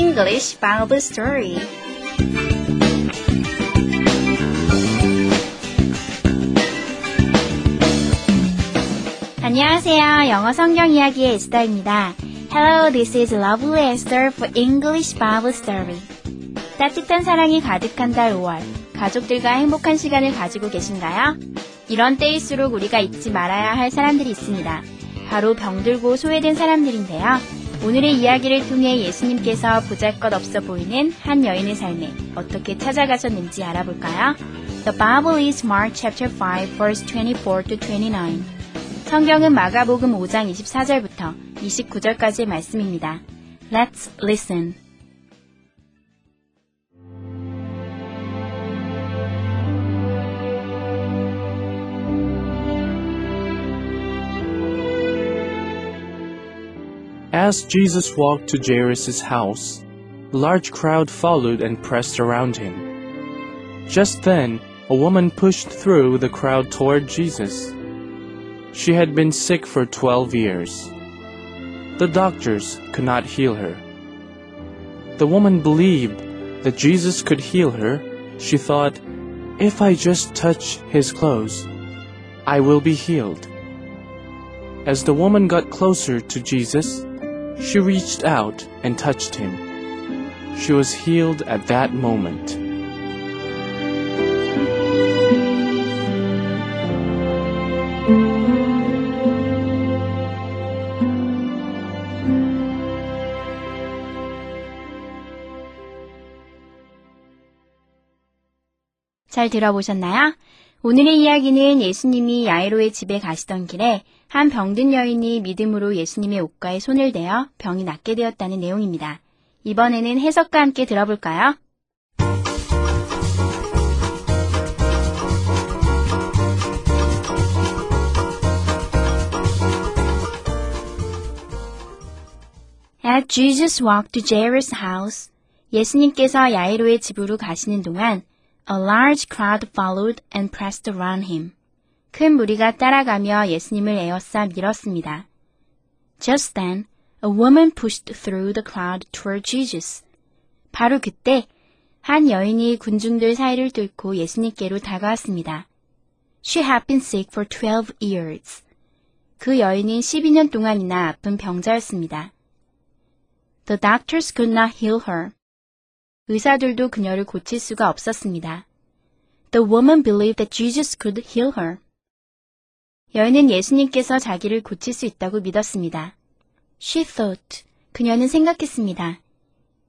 English Bible Story. Hello, this is Lovely Esther for English Bible Story. 따뜻한 사랑이 가득한 달 5월. 가족들과 행복한 시간을 가지고 계신가요? 이런 때일수록 우리가 잊지 말아야 할 사람들이 있습니다. 바로 병들고 소외된 사람들인데요. 오늘의 이야기를 통해 예수님께서 보잘것 없어 보이는 한 여인의 삶에 어떻게 찾아가셨는지 알아볼까요? The Bible is Mark chapter 5 verse 24 to 29. 성경은 마가복음 5장 24절부터 29절까지의 말씀입니다. Let's listen. As Jesus walked to Jairus' house, a large crowd followed and pressed around him. Just then, a woman pushed through the crowd toward Jesus. She had been sick for 12 years. The doctors could not heal her. The woman believed that Jesus could heal her. She thought, if I just touch his clothes, I will be healed. As the woman got closer to Jesus, she reached out and touched him. She was healed at that moment. 잘 들어보셨나요? 오늘의 이야기는 예수님이 야이로의 집에 가시던 길에 한 병든 여인이 믿음으로 예수님의 옷가에 손을 대어 병이 낫게 되었다는 내용입니다. 이번에는 해석과 함께 들어볼까요? As Jesus walked to Jairus' house, 예수님께서 야이로의 집으로 가시는 동안 A large crowd followed and pressed around him. 큰 무리가 따라가며 예수님을 에워싸 밀었습니다. Just then, a woman pushed through the crowd toward Jesus. 바로 그때 한 여인이 군중들 사이를 뚫고 예수님께로 다가왔습니다. She had been sick for 12 years. 그 여인은 12년 동안이나 아픈 병자였습니다. The doctors could not heal her. 의사들도 그녀를 고칠 수가 없었습니다. The woman believed that Jesus could heal her. 여인은 예수님께서 자기를 고칠 수 있다고 믿었습니다. She thought. 그녀는 생각했습니다.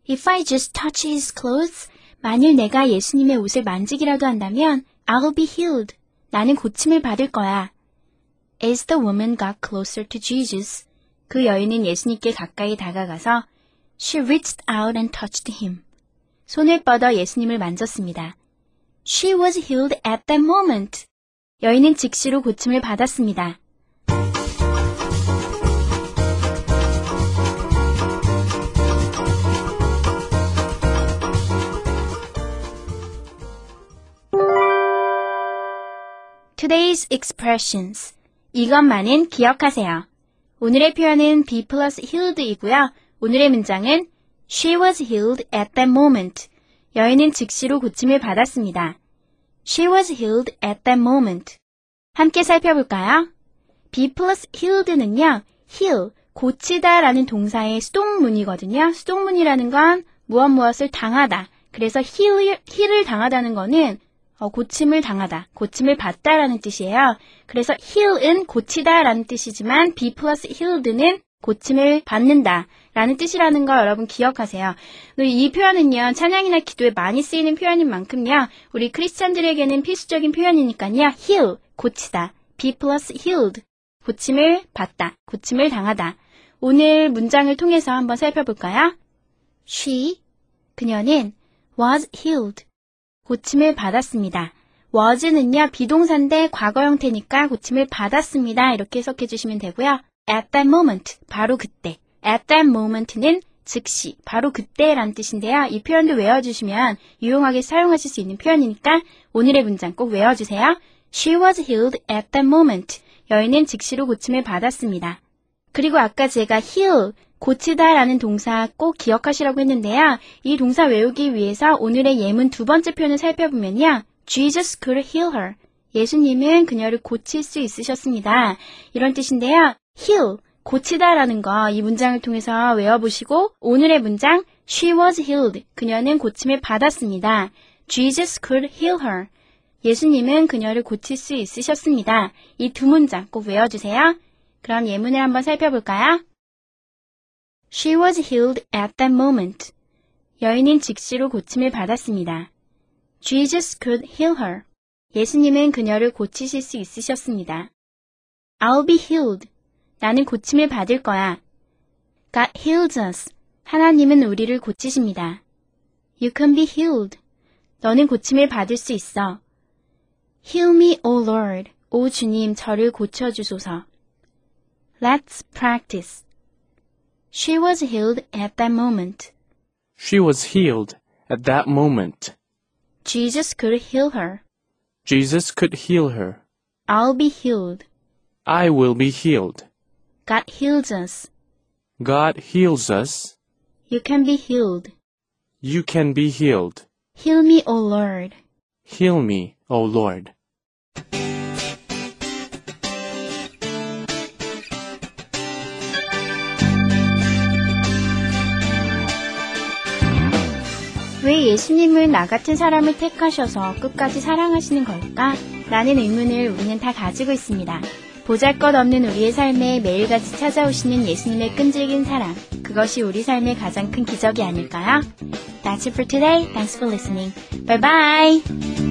If I just touch his clothes, 만일 내가 예수님의 옷을 만지기라도 한다면 I'll be healed. 나는 고침을 받을 거야. As the woman got closer to Jesus, 그 여인은 예수님께 가까이 다가가서 She reached out and touched him. 손을 뻗어 예수님을 만졌습니다. She was healed at that moment. 여인은 즉시로 고침을 받았습니다. Today's expressions. 이것만은 기억하세요. 오늘의 표현은 be plus healed이고요. 오늘의 문장은 She was healed at that moment. 여인은 즉시로 고침을 받았습니다. She was healed at that moment. 함께 살펴볼까요? be plus healed는요, heal, 고치다 라는 동사의 수동문이거든요. 수동문이라는 건 무엇 무엇을 당하다. 그래서 heal, heal을 당하다는 거는 어, 고침을 당하다, 고침을 받다라는 뜻이에요. 그래서 heal은 고치다라는 뜻이지만 be plus healed는 고침을 받는다 라는 뜻이라는 거 여러분 기억하세요. 이 표현은요, 찬양이나 기도에 많이 쓰이는 표현인 만큼요, 우리 크리스찬들에게는 필수적인 표현이니까요, heal, 고치다. be plus healed. 고침을 받다. 고침을 당하다. 오늘 문장을 통해서 한번 살펴볼까요? She, 그녀는 was healed. 고침을 받았습니다. was는요, 비동사인데 과거 형태니까 고침을 받았습니다. 이렇게 해석해 주시면 되고요. At that moment, 바로 그때. at that moment는 즉시, 바로 그때라는 뜻인데요. 이 표현도 외워주시면 유용하게 사용하실 수 있는 표현이니까 오늘의 문장 꼭 외워주세요. She was healed at that moment. 여인은 즉시로 고침을 받았습니다. 그리고 아까 제가 heal, 고치다 라는 동사 꼭 기억하시라고 했는데요. 이 동사 외우기 위해서 오늘의 예문 두 번째 표현을 살펴보면요. Jesus could heal her. 예수님은 그녀를 고칠 수 있으셨습니다. 이런 뜻인데요. Heal, 고치다라는 거 이 문장을 통해서 외워보시고 오늘의 문장 She was healed. 그녀는 고침을 받았습니다. Jesus could heal her. 예수님은 그녀를 고칠 수 있으셨습니다. 이 두 문장 꼭 외워주세요. 그럼 예문을 한번 살펴볼까요? She was healed at that moment. 여인은 즉시로 고침을 받았습니다. Jesus could heal her. 예수님은 그녀를 고치실 수 있으셨습니다. I'll be healed. 나는 고침을 받을 거야. God heals us. 하나님은 우리를 고치십니다. You can be healed. 너는 고침을 받을 수 있어. Heal me, O Lord. 오 주님, 저를 고쳐주소서. Let's practice. She was healed at that moment. She was healed at that moment. Jesus could heal her. Jesus could heal her. I'll be healed. I will be healed. God heals us. God heals us. You can be healed. You can be healed. Heal me, O Lord. Heal me, O Lord. 왜 예수님을 나 같은 사람을 택하셔서 끝까지 사랑하시는 걸까? 라는 의문을 우리는 다 가지고 있습니다. 보잘 것 없는 우리의 삶에 매일같이 찾아오시는 예수님의 끈질긴 사랑. 그것이 우리 삶의 가장 큰 기적이 아닐까요? That's it for today. Thanks for listening. Bye bye!